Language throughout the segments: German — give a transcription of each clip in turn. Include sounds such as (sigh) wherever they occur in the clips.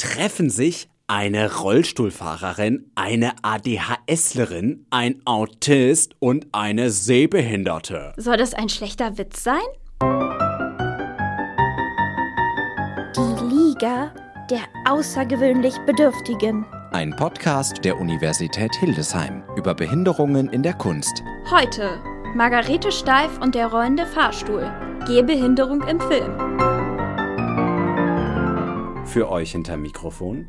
treffen sich eine Rollstuhlfahrerin, eine ADHSlerin, ein Autist und eine Sehbehinderte. Soll das ein schlechter Witz sein? Die Liga der außergewöhnlich Bedürftigen. Ein Podcast der Universität Hildesheim über Behinderungen in der Kunst. Heute Margarete Steif und der rollende Fahrstuhl. Gehbehinderung im Film. Für euch hinter Mikrofon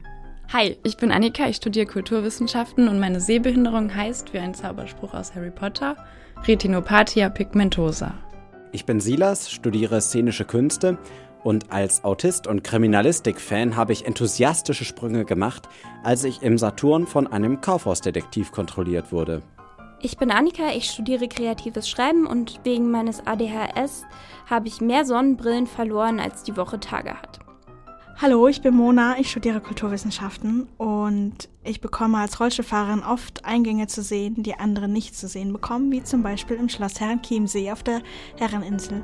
Hi, ich bin Annika, ich studiere Kulturwissenschaften und meine Sehbehinderung heißt, wie ein Zauberspruch aus Harry Potter, Retinopathia pigmentosa. Ich bin Silas, studiere szenische Künste und als Autist und Kriminalistik-Fan habe ich enthusiastische Sprünge gemacht, als ich im Saturn von einem Kaufhausdetektiv kontrolliert wurde. Ich bin Annika, ich studiere kreatives Schreiben und wegen meines ADHS habe ich mehr Sonnenbrillen verloren, als die Woche Tage hat. Hallo, ich bin Mona, ich studiere Kulturwissenschaften und ich bekomme als Rollstuhlfahrerin oft Eingänge zu sehen, die andere nicht zu sehen bekommen, wie zum Beispiel im Schloss Herrenchiemsee auf der Herreninsel.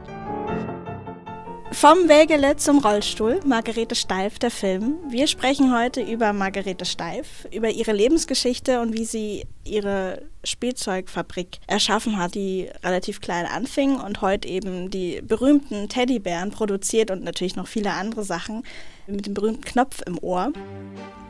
Vom Wägele zum Rollstuhl, Margarete Steif, der Film. Wir sprechen heute über Margarete Steif, über ihre Lebensgeschichte und wie sie ihre Spielzeugfabrik erschaffen hat, die relativ klein anfing und heute eben die berühmten Teddybären produziert und natürlich noch viele andere Sachen mit dem berühmten Knopf im Ohr.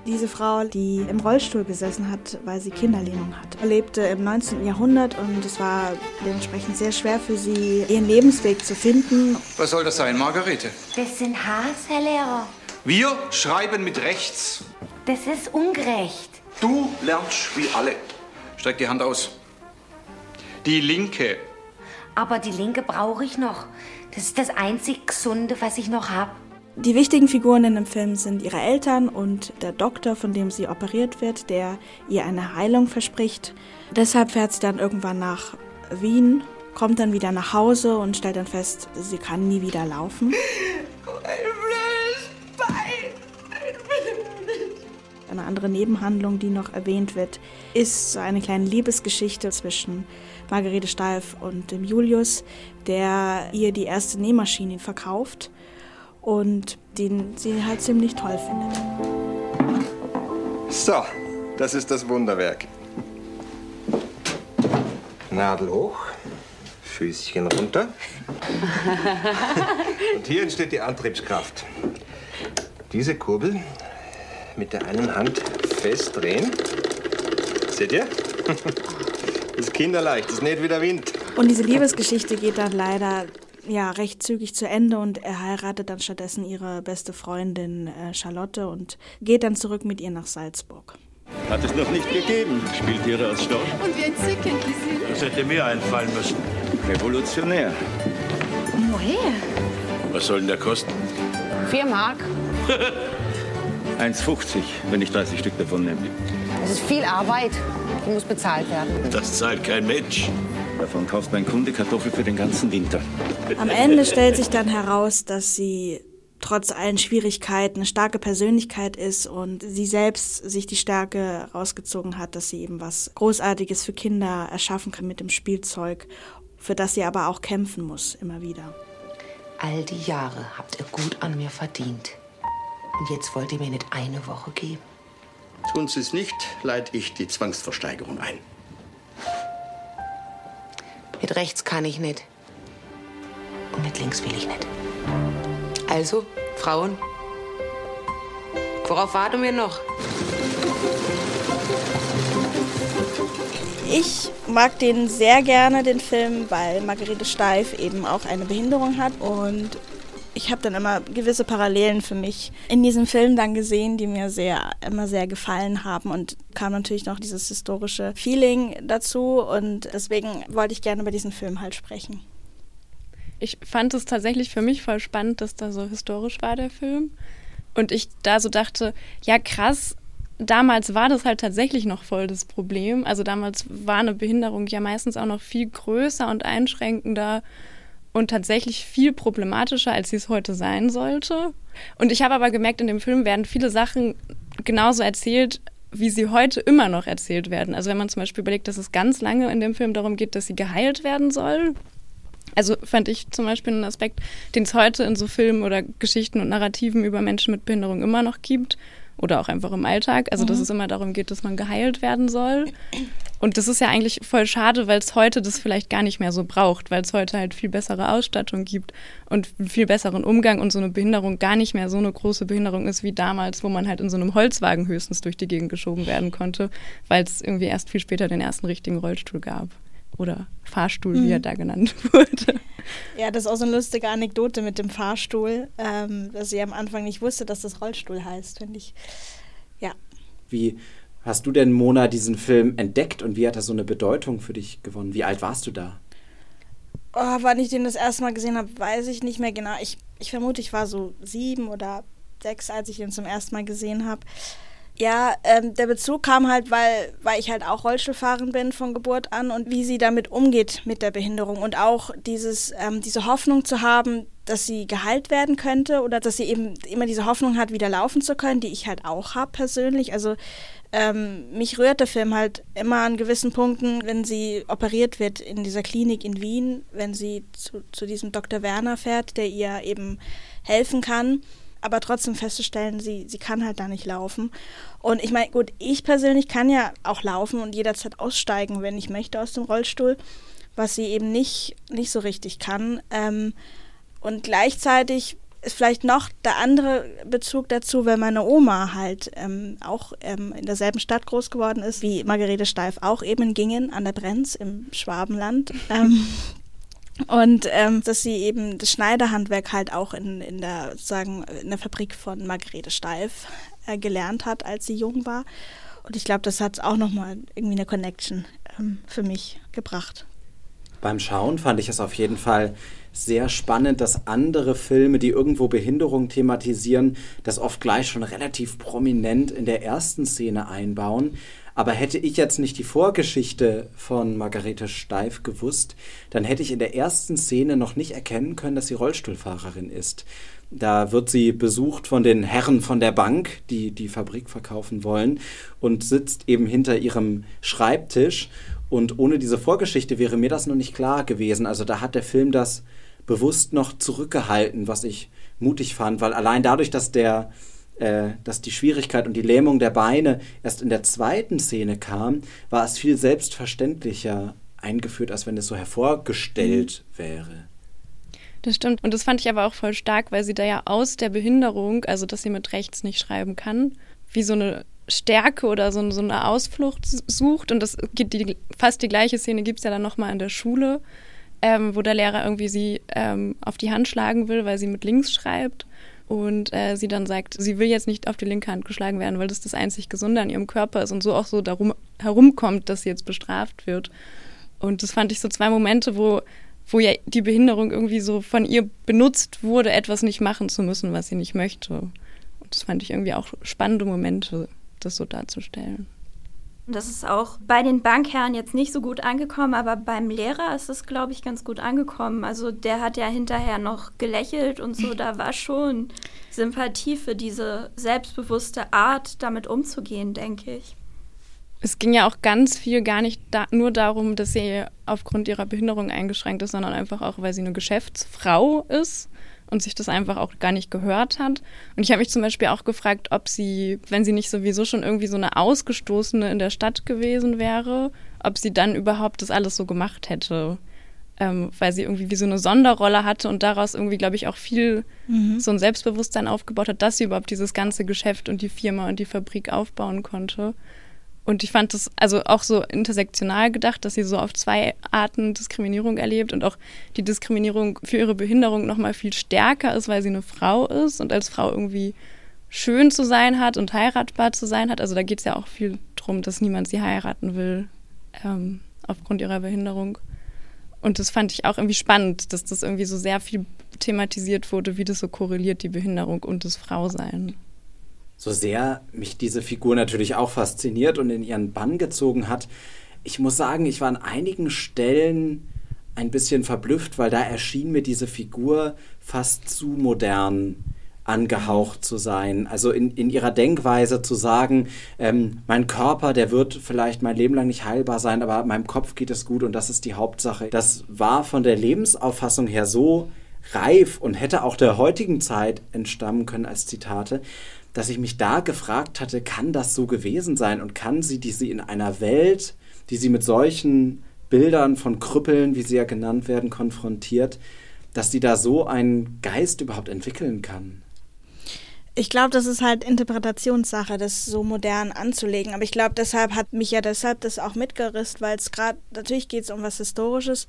Diese Frau, die im Rollstuhl gesessen hat, weil sie Kinderlähmung hat, lebte im 19. Jahrhundert und es war dementsprechend sehr schwer für sie, ihren Lebensweg zu finden. Was soll das sein, Margarete? Das sind Haars, Herr Lehrer. Wir schreiben mit rechts. Das ist ungerecht. Du lernst wie alle. Streck die Hand aus. Die linke. Aber die linke brauche ich noch. Das ist das einzig Gesunde, was ich noch habe. Die wichtigen Figuren in dem Film sind ihre Eltern und der Doktor, von dem sie operiert wird, der ihr eine Heilung verspricht. Deshalb fährt sie dann irgendwann nach Wien, kommt dann wieder nach Hause und stellt dann fest, sie kann nie wieder laufen. Eine andere Nebenhandlung, die noch erwähnt wird, ist so eine kleine Liebesgeschichte zwischen Margarete Steif und dem Julius, der ihr die erste Nähmaschine verkauft und den sie halt ziemlich toll findet. So, das ist das Wunderwerk. Nadel hoch, Füßchen runter. (laughs) Und hier entsteht die Antriebskraft. Diese Kurbel mit der einen Hand festdrehen. Seht ihr? (laughs) Das ist kinderleicht, das näht wie der Wind. Und diese Liebesgeschichte geht dann leider ja, recht zügig zu Ende und er heiratet dann stattdessen ihre beste Freundin äh, Charlotte und geht dann zurück mit ihr nach Salzburg. Hat es noch nicht gegeben. Spieltiere aus Stoff. Und wie entzückend die sind. Das hätte mir einfallen müssen. Revolutionär. Woher? Was soll denn der kosten? Vier Mark. (laughs) 1,50, wenn ich 30 Stück davon nehme. Das ist viel Arbeit. Die muss bezahlt werden. Das zahlt kein Mensch. Davon kauft mein Kunde Kartoffel für den ganzen Winter. Am Ende stellt sich dann heraus, dass sie trotz allen Schwierigkeiten eine starke Persönlichkeit ist und sie selbst sich die Stärke rausgezogen hat, dass sie eben was Großartiges für Kinder erschaffen kann mit dem Spielzeug, für das sie aber auch kämpfen muss, immer wieder. All die Jahre habt ihr gut an mir verdient. Und jetzt wollt ihr mir nicht eine Woche geben. Tun Sie es nicht, leite ich die Zwangsversteigerung ein. Mit rechts kann ich nicht. Und mit links will ich nicht. Also, Frauen, worauf warten wir noch? Ich mag den sehr gerne, den Film, weil Margarete Steif eben auch eine Behinderung hat und ich habe dann immer gewisse Parallelen für mich in diesem Film dann gesehen, die mir sehr immer sehr gefallen haben und kam natürlich noch dieses historische Feeling dazu und deswegen wollte ich gerne über diesen Film halt sprechen. Ich fand es tatsächlich für mich voll spannend, dass da so historisch war der Film und ich da so dachte, ja krass, damals war das halt tatsächlich noch voll das Problem. Also damals war eine Behinderung ja meistens auch noch viel größer und einschränkender und tatsächlich viel problematischer, als sie es heute sein sollte. Und ich habe aber gemerkt, in dem Film werden viele Sachen genauso erzählt, wie sie heute immer noch erzählt werden. Also wenn man zum Beispiel überlegt, dass es ganz lange in dem Film darum geht, dass sie geheilt werden soll. Also fand ich zum Beispiel einen Aspekt, den es heute in so Filmen oder Geschichten und Narrativen über Menschen mit Behinderung immer noch gibt. Oder auch einfach im Alltag. Also, dass Mhm. es immer darum geht, dass man geheilt werden soll. Und das ist ja eigentlich voll schade, weil es heute das vielleicht gar nicht mehr so braucht, weil es heute halt viel bessere Ausstattung gibt und viel besseren Umgang und so eine Behinderung gar nicht mehr so eine große Behinderung ist wie damals, wo man halt in so einem Holzwagen höchstens durch die Gegend geschoben werden konnte, weil es irgendwie erst viel später den ersten richtigen Rollstuhl gab. Oder Fahrstuhl, wie Mhm. er da genannt (laughs) wurde. Ja, das ist auch so eine lustige Anekdote mit dem Fahrstuhl, ähm, dass sie am Anfang nicht wusste, dass das Rollstuhl heißt, finde ich. Ja. Wie hast du denn, Mona, diesen Film entdeckt und wie hat er so eine Bedeutung für dich gewonnen? Wie alt warst du da? Oh, wann ich den das erste Mal gesehen habe, weiß ich nicht mehr genau. Ich, ich vermute, ich war so sieben oder sechs, als ich ihn zum ersten Mal gesehen habe. Ja, ähm, der Bezug kam halt, weil, weil ich halt auch Rollstuhlfahrerin bin von Geburt an und wie sie damit umgeht mit der Behinderung und auch dieses, ähm, diese Hoffnung zu haben, dass sie geheilt werden könnte oder dass sie eben immer diese Hoffnung hat, wieder laufen zu können, die ich halt auch habe persönlich. Also ähm, mich rührt der Film halt immer an gewissen Punkten, wenn sie operiert wird in dieser Klinik in Wien, wenn sie zu, zu diesem Dr. Werner fährt, der ihr eben helfen kann, aber trotzdem festzustellen, sie, sie kann halt da nicht laufen. Und ich meine, gut, ich persönlich kann ja auch laufen und jederzeit aussteigen, wenn ich möchte aus dem Rollstuhl, was sie eben nicht, nicht so richtig kann. Ähm, und gleichzeitig ist vielleicht noch der andere Bezug dazu, weil meine Oma halt ähm, auch ähm, in derselben Stadt groß geworden ist, wie Margarete Steif auch eben in Gingen an der Brenz im Schwabenland. (laughs) und ähm, dass sie eben das Schneiderhandwerk halt auch in, in der sozusagen in der Fabrik von Margarete Steif äh, gelernt hat, als sie jung war. Und ich glaube, das hat auch nochmal irgendwie eine Connection ähm, für mich gebracht. Beim Schauen fand ich es auf jeden Fall sehr spannend, dass andere Filme, die irgendwo Behinderung thematisieren, das oft gleich schon relativ prominent in der ersten Szene einbauen. Aber hätte ich jetzt nicht die Vorgeschichte von Margarete Steif gewusst, dann hätte ich in der ersten Szene noch nicht erkennen können, dass sie Rollstuhlfahrerin ist. Da wird sie besucht von den Herren von der Bank, die die Fabrik verkaufen wollen, und sitzt eben hinter ihrem Schreibtisch. Und ohne diese Vorgeschichte wäre mir das noch nicht klar gewesen. Also da hat der Film das bewusst noch zurückgehalten, was ich mutig fand, weil allein dadurch, dass der äh, dass die Schwierigkeit und die Lähmung der Beine erst in der zweiten Szene kam, war es viel selbstverständlicher eingeführt, als wenn es so hervorgestellt mhm. wäre. Das stimmt. Und das fand ich aber auch voll stark, weil sie da ja aus der Behinderung, also dass sie mit rechts nicht schreiben kann, wie so eine Stärke oder so, so eine Ausflucht sucht. Und das geht die, fast die gleiche Szene gibt es ja dann nochmal in der Schule, ähm, wo der Lehrer irgendwie sie ähm, auf die Hand schlagen will, weil sie mit links schreibt. Und äh, sie dann sagt, sie will jetzt nicht auf die linke Hand geschlagen werden, weil das das einzig Gesunde an ihrem Körper ist und so auch so darum herumkommt, dass sie jetzt bestraft wird. Und das fand ich so zwei Momente, wo, wo ja die Behinderung irgendwie so von ihr benutzt wurde, etwas nicht machen zu müssen, was sie nicht möchte. Und das fand ich irgendwie auch spannende Momente, das so darzustellen. Das ist auch bei den Bankherren jetzt nicht so gut angekommen, aber beim Lehrer ist es, glaube ich, ganz gut angekommen. Also der hat ja hinterher noch gelächelt und so, (laughs) da war schon Sympathie für diese selbstbewusste Art, damit umzugehen, denke ich. Es ging ja auch ganz viel gar nicht da, nur darum, dass sie aufgrund ihrer Behinderung eingeschränkt ist, sondern einfach auch, weil sie eine Geschäftsfrau ist und sich das einfach auch gar nicht gehört hat. Und ich habe mich zum Beispiel auch gefragt, ob sie, wenn sie nicht sowieso schon irgendwie so eine Ausgestoßene in der Stadt gewesen wäre, ob sie dann überhaupt das alles so gemacht hätte. Ähm, weil sie irgendwie wie so eine Sonderrolle hatte und daraus irgendwie, glaube ich, auch viel mhm. so ein Selbstbewusstsein aufgebaut hat, dass sie überhaupt dieses ganze Geschäft und die Firma und die Fabrik aufbauen konnte. Und ich fand das also auch so intersektional gedacht, dass sie so auf zwei Arten Diskriminierung erlebt und auch die Diskriminierung für ihre Behinderung noch mal viel stärker ist, weil sie eine Frau ist und als Frau irgendwie schön zu sein hat und heiratbar zu sein hat. Also da geht es ja auch viel drum, dass niemand sie heiraten will ähm, aufgrund ihrer Behinderung. Und das fand ich auch irgendwie spannend, dass das irgendwie so sehr viel thematisiert wurde, wie das so korreliert, die Behinderung und das Frausein so sehr mich diese Figur natürlich auch fasziniert und in ihren Bann gezogen hat. Ich muss sagen, ich war an einigen Stellen ein bisschen verblüfft, weil da erschien mir diese Figur fast zu modern angehaucht zu sein. Also in, in ihrer Denkweise zu sagen, ähm, mein Körper, der wird vielleicht mein Leben lang nicht heilbar sein, aber meinem Kopf geht es gut und das ist die Hauptsache. Das war von der Lebensauffassung her so reif und hätte auch der heutigen Zeit entstammen können als Zitate, dass ich mich da gefragt hatte, kann das so gewesen sein und kann sie, die sie in einer Welt, die sie mit solchen Bildern von Krüppeln, wie sie ja genannt werden, konfrontiert, dass sie da so einen Geist überhaupt entwickeln kann? Ich glaube, das ist halt Interpretationssache, das so modern anzulegen. Aber ich glaube, deshalb hat mich ja deshalb das auch mitgerissen, weil es gerade, natürlich geht es um was Historisches,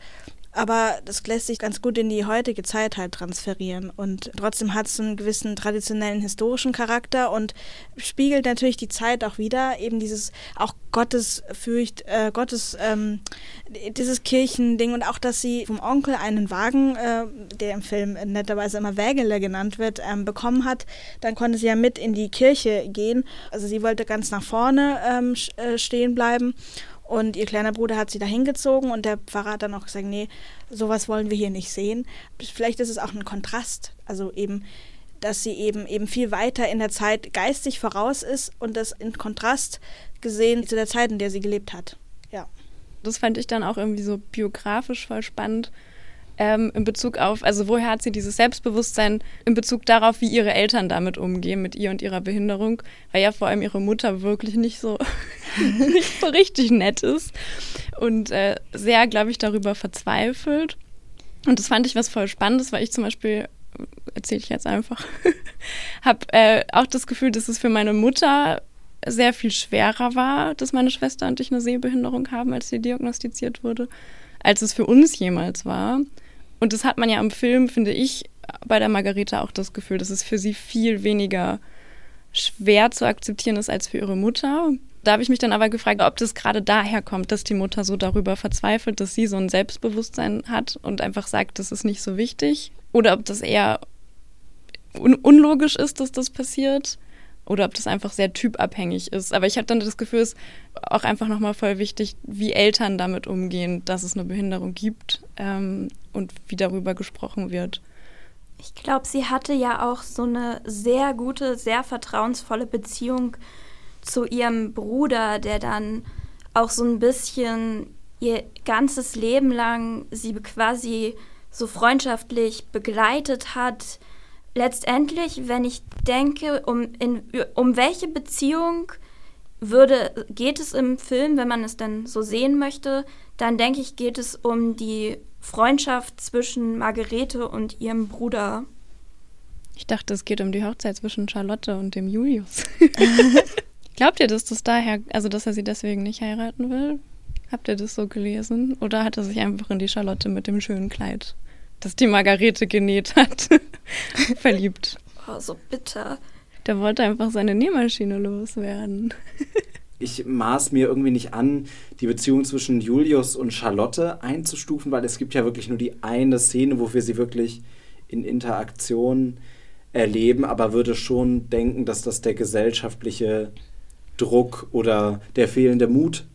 aber das lässt sich ganz gut in die heutige Zeit halt transferieren. Und trotzdem hat es einen gewissen traditionellen historischen Charakter und spiegelt natürlich die Zeit auch wieder. Eben dieses auch Gottesfürcht, äh, Gottes, ähm, dieses Kirchending und auch, dass sie vom Onkel einen Wagen, äh, der im Film netterweise immer Wägele genannt wird, ähm, bekommen hat. Dann konnte sie ja mit in die Kirche gehen. Also sie wollte ganz nach vorne ähm, äh, stehen bleiben. Und ihr kleiner Bruder hat sie da hingezogen und der Pfarrer hat dann auch gesagt, nee, sowas wollen wir hier nicht sehen. Vielleicht ist es auch ein Kontrast, also eben, dass sie eben eben viel weiter in der Zeit geistig voraus ist und das in Kontrast gesehen zu der Zeit, in der sie gelebt hat. Ja. Das fand ich dann auch irgendwie so biografisch voll spannend, ähm, in Bezug auf, also woher hat sie dieses Selbstbewusstsein in Bezug darauf, wie ihre Eltern damit umgehen, mit ihr und ihrer Behinderung, weil ja vor allem ihre Mutter wirklich nicht so, (laughs) nicht so richtig nett ist und äh, sehr, glaube ich, darüber verzweifelt. Und das fand ich was voll Spannendes, weil ich zum Beispiel, erzähle ich jetzt einfach, (laughs) habe äh, auch das Gefühl, dass es für meine Mutter sehr viel schwerer war, dass meine Schwester und ich eine Sehbehinderung haben, als sie diagnostiziert wurde, als es für uns jemals war. Und das hat man ja im Film, finde ich, bei der Margareta auch das Gefühl, dass es für sie viel weniger schwer zu akzeptieren ist als für ihre Mutter. Da habe ich mich dann aber gefragt, ob das gerade daher kommt, dass die Mutter so darüber verzweifelt, dass sie so ein Selbstbewusstsein hat und einfach sagt, das ist nicht so wichtig. Oder ob das eher un unlogisch ist, dass das passiert oder ob das einfach sehr typabhängig ist. Aber ich habe dann das Gefühl, es ist auch einfach nochmal voll wichtig, wie Eltern damit umgehen, dass es eine Behinderung gibt ähm, und wie darüber gesprochen wird. Ich glaube, sie hatte ja auch so eine sehr gute, sehr vertrauensvolle Beziehung zu ihrem Bruder, der dann auch so ein bisschen ihr ganzes Leben lang sie quasi so freundschaftlich begleitet hat, letztendlich, wenn ich denke, um, in, um welche Beziehung würde, geht es im Film, wenn man es denn so sehen möchte, dann denke ich, geht es um die Freundschaft zwischen Margarete und ihrem Bruder. Ich dachte, es geht um die Hochzeit zwischen Charlotte und dem Julius. (laughs) Glaubt ihr, dass das daher, also dass er sie deswegen nicht heiraten will? Habt ihr das so gelesen? Oder hat er sich einfach in die Charlotte mit dem schönen Kleid das die Margarete genäht hat, (laughs) verliebt. Oh, so bitter. Der wollte einfach seine Nähmaschine loswerden. (laughs) ich maß mir irgendwie nicht an, die Beziehung zwischen Julius und Charlotte einzustufen, weil es gibt ja wirklich nur die eine Szene, wo wir sie wirklich in Interaktion erleben, aber würde schon denken, dass das der gesellschaftliche Druck oder der fehlende Mut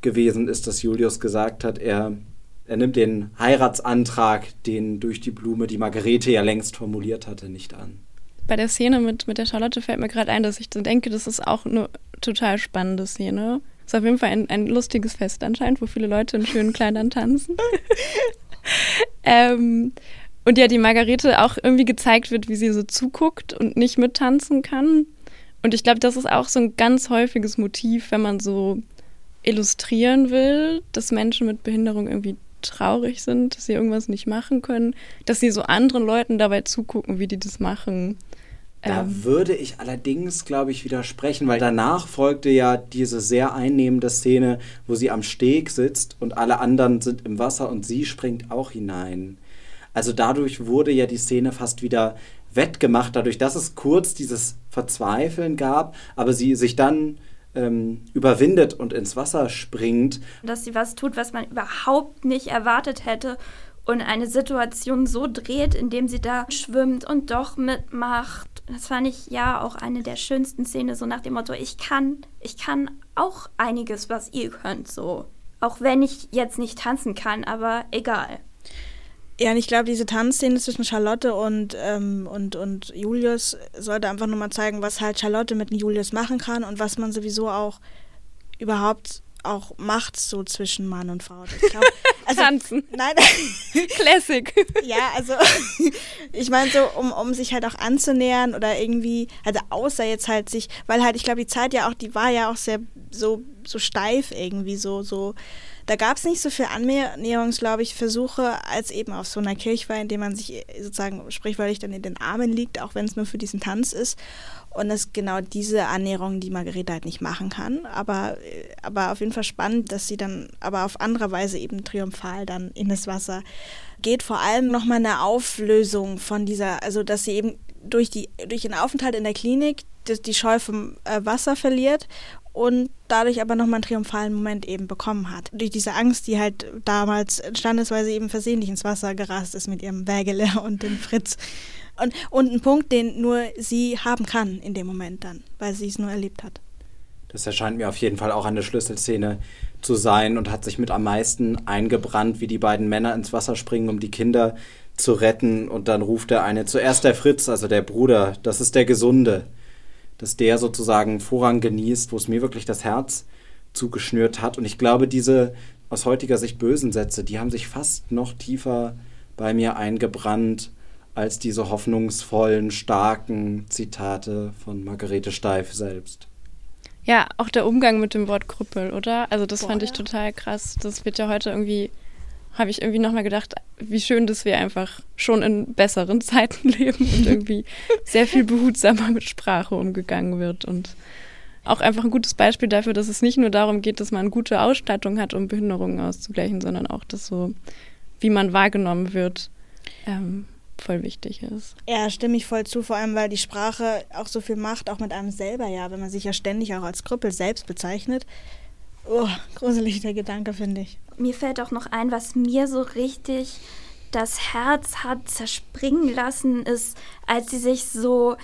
gewesen ist, dass Julius gesagt hat, er er nimmt den Heiratsantrag, den durch die Blume die Margarete ja längst formuliert hatte, nicht an. Bei der Szene mit, mit der Charlotte fällt mir gerade ein, dass ich denke, das ist auch eine total spannende Szene. Ist auf jeden Fall ein, ein lustiges Fest anscheinend, wo viele Leute in schönen Kleidern tanzen. (laughs) ähm, und ja, die Margarete auch irgendwie gezeigt wird, wie sie so zuguckt und nicht mittanzen kann. Und ich glaube, das ist auch so ein ganz häufiges Motiv, wenn man so illustrieren will, dass Menschen mit Behinderung irgendwie traurig sind, dass sie irgendwas nicht machen können, dass sie so anderen Leuten dabei zugucken, wie die das machen. Da ähm. würde ich allerdings, glaube ich, widersprechen, weil danach folgte ja diese sehr einnehmende Szene, wo sie am Steg sitzt und alle anderen sind im Wasser und sie springt auch hinein. Also dadurch wurde ja die Szene fast wieder wettgemacht, dadurch, dass es kurz dieses Verzweifeln gab, aber sie sich dann ähm, überwindet und ins Wasser springt. Dass sie was tut, was man überhaupt nicht erwartet hätte und eine Situation so dreht, indem sie da schwimmt und doch mitmacht. Das fand ich ja auch eine der schönsten Szenen, so nach dem Motto, ich kann, ich kann auch einiges, was ihr könnt, so. Auch wenn ich jetzt nicht tanzen kann, aber egal. Ja, und ich glaube, diese Tanzszene zwischen Charlotte und, ähm, und, und Julius sollte einfach nur mal zeigen, was halt Charlotte mit Julius machen kann und was man sowieso auch überhaupt auch macht so zwischen Mann und Frau. Ich glaub, (laughs) also, Tanzen. Nein. (laughs) Classic. Ja, also (laughs) ich meine so, um, um sich halt auch anzunähern oder irgendwie, also außer jetzt halt sich, weil halt, ich glaube, die Zeit ja auch, die war ja auch sehr so, so steif irgendwie, so, so, da gab es nicht so viel Annäherungs, glaube ich, Versuche, als eben auf so einer Kirchweih, in dem man sich sozusagen sprichwörtlich dann in den Armen liegt, auch wenn es nur für diesen Tanz ist. Und es ist genau diese Annäherung, die Margarete halt nicht machen kann. Aber, aber auf jeden Fall spannend, dass sie dann aber auf andere Weise eben triumphal dann in das Wasser geht. Vor allem nochmal eine Auflösung von dieser, also dass sie eben durch, die, durch den Aufenthalt in der Klinik die, die Scheu vom äh, Wasser verliert und dadurch aber nochmal einen triumphalen Moment eben bekommen hat. Durch diese Angst, die halt damals sie eben versehentlich ins Wasser gerast ist mit ihrem Wägele (laughs) und dem Fritz. Und, und ein Punkt, den nur sie haben kann in dem Moment dann, weil sie es nur erlebt hat. Das erscheint mir auf jeden Fall auch eine Schlüsselszene zu sein und hat sich mit am meisten eingebrannt, wie die beiden Männer ins Wasser springen, um die Kinder zu retten. Und dann ruft der eine zuerst der Fritz, also der Bruder, das ist der Gesunde, dass der sozusagen Vorrang genießt, wo es mir wirklich das Herz zugeschnürt hat. Und ich glaube, diese aus heutiger Sicht bösen Sätze, die haben sich fast noch tiefer bei mir eingebrannt als diese hoffnungsvollen, starken Zitate von Margarete Steif selbst. Ja, auch der Umgang mit dem Wort Krüppel, oder? Also das Boah, fand ich ja. total krass. Das wird ja heute irgendwie, habe ich irgendwie nochmal gedacht, wie schön, dass wir einfach schon in besseren (laughs) Zeiten leben und irgendwie sehr viel behutsamer mit Sprache umgegangen wird. Und auch einfach ein gutes Beispiel dafür, dass es nicht nur darum geht, dass man gute Ausstattung hat, um Behinderungen auszugleichen, sondern auch, dass so, wie man wahrgenommen wird, ähm, voll wichtig ist. Ja, stimme ich voll zu, vor allem weil die Sprache auch so viel macht, auch mit einem selber, ja, wenn man sich ja ständig auch als Krüppel selbst bezeichnet. Oh, gruselig der Gedanke, finde ich. Mir fällt auch noch ein, was mir so richtig das Herz hat zerspringen lassen, ist, als sie sich so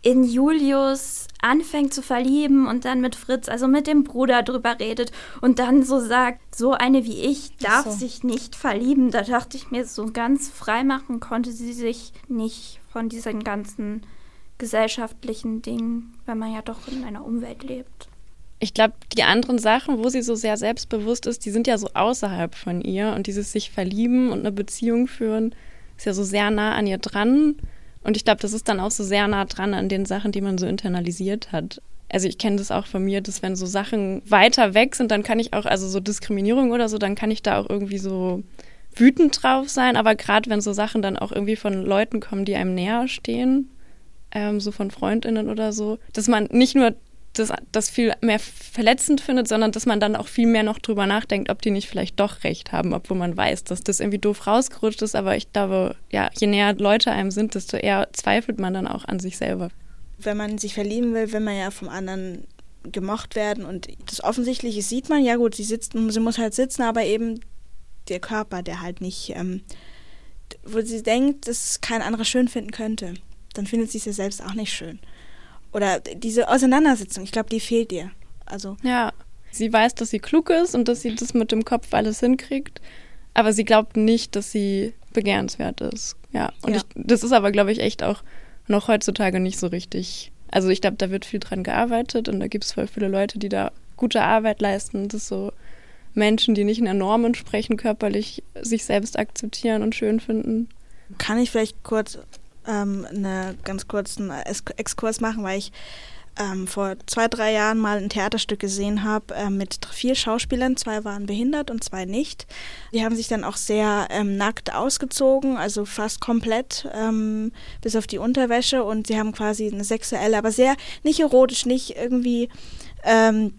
in Julius anfängt zu verlieben und dann mit Fritz, also mit dem Bruder drüber redet und dann so sagt, so eine wie ich darf so. sich nicht verlieben. Da dachte ich mir, so ganz frei machen konnte sie sich nicht von diesen ganzen gesellschaftlichen Dingen, weil man ja doch in einer Umwelt lebt. Ich glaube, die anderen Sachen, wo sie so sehr selbstbewusst ist, die sind ja so außerhalb von ihr und dieses sich verlieben und eine Beziehung führen ist ja so sehr nah an ihr dran. Und ich glaube, das ist dann auch so sehr nah dran an den Sachen, die man so internalisiert hat. Also ich kenne das auch von mir, dass wenn so Sachen weiter weg sind, dann kann ich auch, also so Diskriminierung oder so, dann kann ich da auch irgendwie so wütend drauf sein. Aber gerade wenn so Sachen dann auch irgendwie von Leuten kommen, die einem näher stehen, ähm, so von Freundinnen oder so, dass man nicht nur das, das viel mehr verletzend findet, sondern dass man dann auch viel mehr noch drüber nachdenkt, ob die nicht vielleicht doch recht haben, obwohl man weiß, dass das irgendwie doof rausgerutscht ist. Aber ich glaube, ja, je näher Leute einem sind, desto eher zweifelt man dann auch an sich selber. Wenn man sich verlieben will, will man ja vom anderen gemocht werden und das Offensichtliche sieht man, ja gut, sie sitzt, sie muss halt sitzen, aber eben der Körper, der halt nicht, ähm, wo sie denkt, dass kein anderer schön finden könnte, dann findet sie es ja selbst auch nicht schön. Oder diese Auseinandersetzung, ich glaube, die fehlt ihr. Also Ja, sie weiß, dass sie klug ist und dass sie das mit dem Kopf alles hinkriegt, aber sie glaubt nicht, dass sie begehrenswert ist. Ja, und Ja. Ich, das ist aber, glaube ich, echt auch noch heutzutage nicht so richtig. Also ich glaube, da wird viel dran gearbeitet und da gibt es voll viele Leute, die da gute Arbeit leisten. Das ist so Menschen, die nicht in der Norm entsprechen, körperlich sich selbst akzeptieren und schön finden. kann ich vielleicht kurz ähm, eine ganz kurzen Exkurs machen, weil ich ähm, vor zwei, drei Jahren mal ein Theaterstück gesehen habe äh, mit vier Schauspielern. Zwei waren behindert und zwei nicht. Die haben sich dann auch sehr ähm, nackt ausgezogen, also fast komplett, ähm, bis auf die Unterwäsche. Und sie haben quasi eine sexuelle, aber sehr nicht erotisch, nicht irgendwie ähm,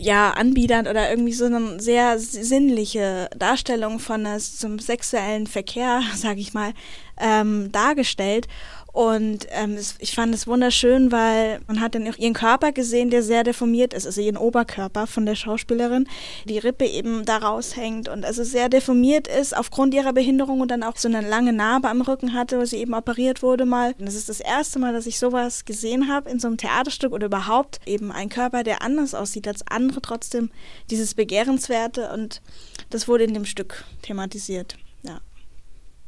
ja, anbiedernd oder irgendwie so eine sehr sinnliche Darstellung von einer, zum sexuellen Verkehr, (laughs) sag ich mal, ähm, dargestellt. Und ähm, ich fand es wunderschön, weil man hat dann auch ihren Körper gesehen, der sehr deformiert ist, also ihren Oberkörper von der Schauspielerin, die Rippe eben da raushängt und also sehr deformiert ist aufgrund ihrer Behinderung und dann auch so eine lange Narbe am Rücken hatte, wo sie eben operiert wurde mal. Und das ist das erste Mal, dass ich sowas gesehen habe in so einem Theaterstück oder überhaupt eben ein Körper, der anders aussieht als andere, trotzdem dieses Begehrenswerte und das wurde in dem Stück thematisiert. Ja.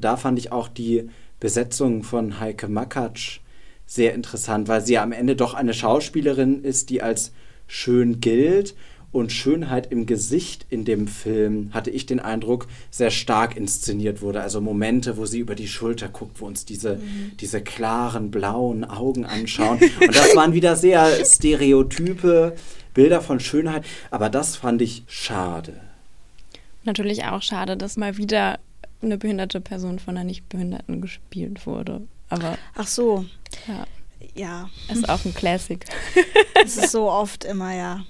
Da fand ich auch die Besetzung von Heike Makatsch sehr interessant, weil sie ja am Ende doch eine Schauspielerin ist, die als schön gilt und Schönheit im Gesicht in dem Film, hatte ich den Eindruck, sehr stark inszeniert wurde. Also Momente, wo sie über die Schulter guckt, wo uns diese, mhm. diese klaren blauen Augen anschauen. Und das waren wieder sehr stereotype Bilder von Schönheit. Aber das fand ich schade. Natürlich auch schade, dass mal wieder eine behinderte Person von einer Nichtbehinderten gespielt wurde. Aber Ach so. Ja. Ja. Ist auch ein Classic. Das ist so oft immer, ja.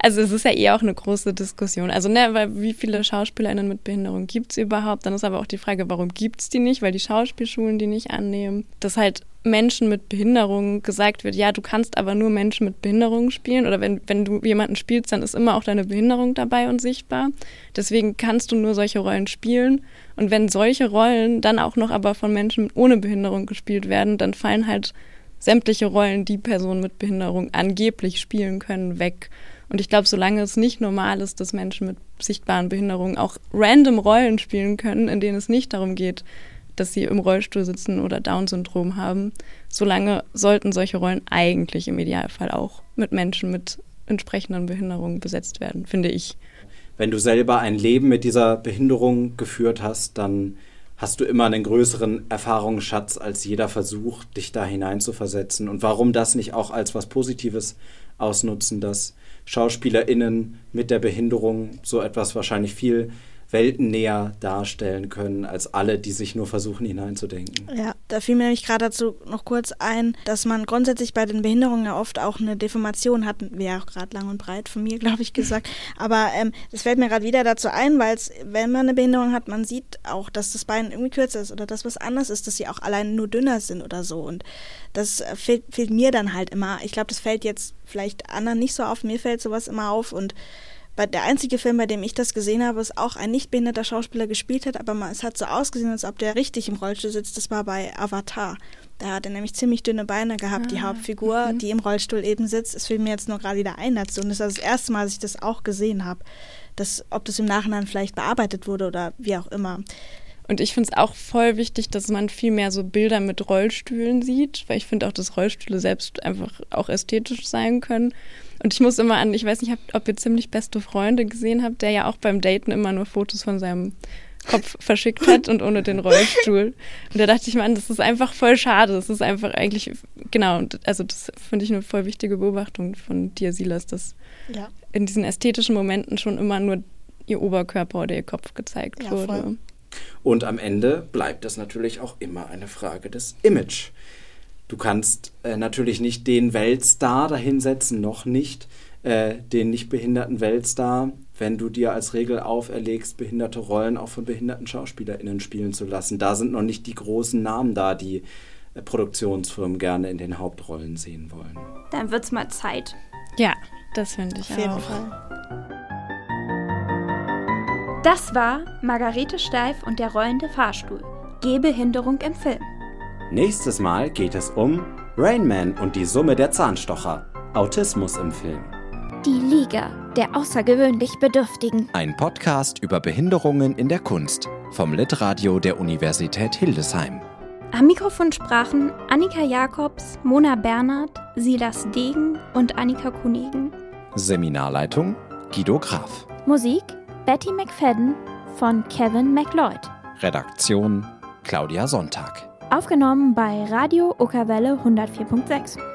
Also es ist ja eh auch eine große Diskussion. Also ne, weil wie viele SchauspielerInnen mit Behinderung gibt es überhaupt? Dann ist aber auch die Frage, warum gibt es die nicht? Weil die Schauspielschulen die nicht annehmen. Dass halt Menschen mit Behinderung gesagt wird, ja, du kannst aber nur Menschen mit Behinderung spielen. Oder wenn, wenn du jemanden spielst, dann ist immer auch deine Behinderung dabei und sichtbar. Deswegen kannst du nur solche Rollen spielen. Und wenn solche Rollen dann auch noch aber von Menschen ohne Behinderung gespielt werden, dann fallen halt sämtliche Rollen, die Personen mit Behinderung angeblich spielen können, weg. Und ich glaube, solange es nicht normal ist, dass Menschen mit sichtbaren Behinderungen auch random Rollen spielen können, in denen es nicht darum geht, dass sie im Rollstuhl sitzen oder Down-Syndrom haben, solange sollten solche Rollen eigentlich im Idealfall auch mit Menschen mit entsprechenden Behinderungen besetzt werden, finde ich. Wenn du selber ein Leben mit dieser Behinderung geführt hast, dann hast du immer einen größeren Erfahrungsschatz als jeder Versuch, dich da hineinzuversetzen. Und warum das nicht auch als was Positives ausnutzen, dass SchauspielerInnen mit der Behinderung so etwas wahrscheinlich viel weltennäher darstellen können als alle, die sich nur versuchen hineinzudenken. Ja, da fiel mir nämlich gerade dazu noch kurz ein, dass man grundsätzlich bei den Behinderungen ja oft auch eine Deformation hat, wie ja auch gerade lang und breit von mir, (laughs) glaube ich, gesagt. Aber ähm, das fällt mir gerade wieder dazu ein, weil wenn man eine Behinderung hat, man sieht auch, dass das Bein irgendwie kürzer ist oder dass was anders ist, dass sie auch allein nur dünner sind oder so. Und das fehlt, fehlt mir dann halt immer. Ich glaube, das fällt jetzt vielleicht anderen nicht so auf. Mir fällt sowas immer auf und der einzige Film, bei dem ich das gesehen habe, ist auch ein nicht behinderter Schauspieler gespielt hat, aber es hat so ausgesehen, als ob der richtig im Rollstuhl sitzt. Das war bei Avatar. Da hat er nämlich ziemlich dünne Beine gehabt, ah, die Hauptfigur, mhm. die im Rollstuhl eben sitzt. Es fällt mir jetzt nur gerade wieder ein dazu. Und das ist das erste Mal, dass ich das auch gesehen habe. Das, ob das im Nachhinein vielleicht bearbeitet wurde oder wie auch immer. Und ich finde es auch voll wichtig, dass man viel mehr so Bilder mit Rollstühlen sieht, weil ich finde auch, dass Rollstühle selbst einfach auch ästhetisch sein können. Und ich muss immer an, ich weiß nicht, ob ihr ziemlich beste Freunde gesehen habt, der ja auch beim Daten immer nur Fotos von seinem Kopf (laughs) verschickt hat und ohne den Rollstuhl. Und da dachte ich mir an, das ist einfach voll schade. Das ist einfach eigentlich, genau, also das finde ich eine voll wichtige Beobachtung von dir, Silas, dass ja. in diesen ästhetischen Momenten schon immer nur ihr Oberkörper oder ihr Kopf gezeigt ja, wurde. Voll. Und am Ende bleibt es natürlich auch immer eine Frage des Image. Du kannst äh, natürlich nicht den Weltstar dahinsetzen, noch nicht äh, den nicht behinderten Weltstar, wenn du dir als Regel auferlegst, behinderte Rollen auch von behinderten SchauspielerInnen spielen zu lassen. Da sind noch nicht die großen Namen da, die äh, Produktionsfirmen gerne in den Hauptrollen sehen wollen. Dann wird's mal Zeit. Ja, das finde ich Auf jeden Fall. Das war Margarete Steif und der rollende Fahrstuhl. Gehbehinderung im Film. Nächstes Mal geht es um Rainman und die Summe der Zahnstocher. Autismus im Film. Die Liga der außergewöhnlich Bedürftigen. Ein Podcast über Behinderungen in der Kunst vom Litradio der Universität Hildesheim. Am Mikrofon sprachen Annika Jakobs, Mona Bernhard, Silas Degen und Annika Kunigen. Seminarleitung Guido Graf. Musik Betty McFadden von Kevin McLeod. Redaktion Claudia Sonntag. Aufgenommen bei Radio Okerwelle 104.6.